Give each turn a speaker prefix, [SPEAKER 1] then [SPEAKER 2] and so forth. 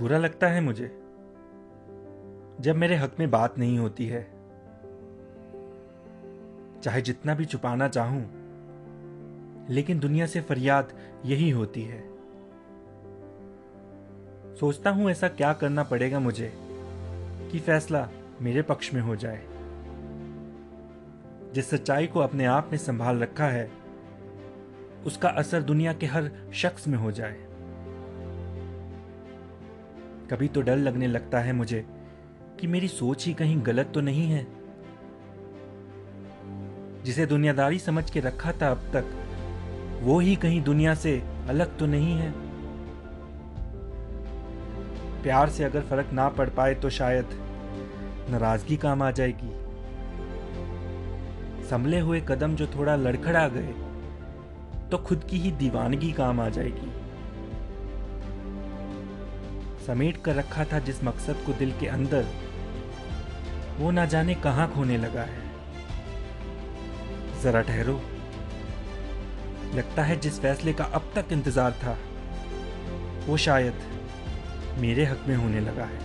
[SPEAKER 1] बुरा लगता है मुझे, जब मेरे हक में बात नहीं होती है। चाहे जितना भी छुपाना चाहूँ, लेकिन दुनिया से फरियाद यही होती है। सोचता हूँ ऐसा क्या करना पड़ेगा मुझे कि फैसला मेरे पक्ष में हो जाए। जिस सच्चाई को अपने आप में संभाल रखा है, उसका असर दुनिया के हर शख्स में हो जाए। कभी तो डर लगने लगता है मुझे कि मेरी सोच ही कहीं गलत तो नहीं है। जिसे दुनियादारी समझ के रखा था अब तक, वो ही कहीं दुनिया से अलग तो नहीं है। प्यार से अगर फ़र्क ना पड़ पाए तो शायद नाराज़गी काम आ जाएगी। संभले हुए कदम जो थोड़ा लड़खड़ा गए तो खुद की ही दीवानगी काम आ जाएगी। समेट कर रखा था जिस मकसद को दिल के अंदर वो ना जाने कहाँ खोने लगा है। जरा ठहरो। लगता है जिस फैसले का अब तक इंतज़ार था, वो शायद मेरे हक में होने लगा है।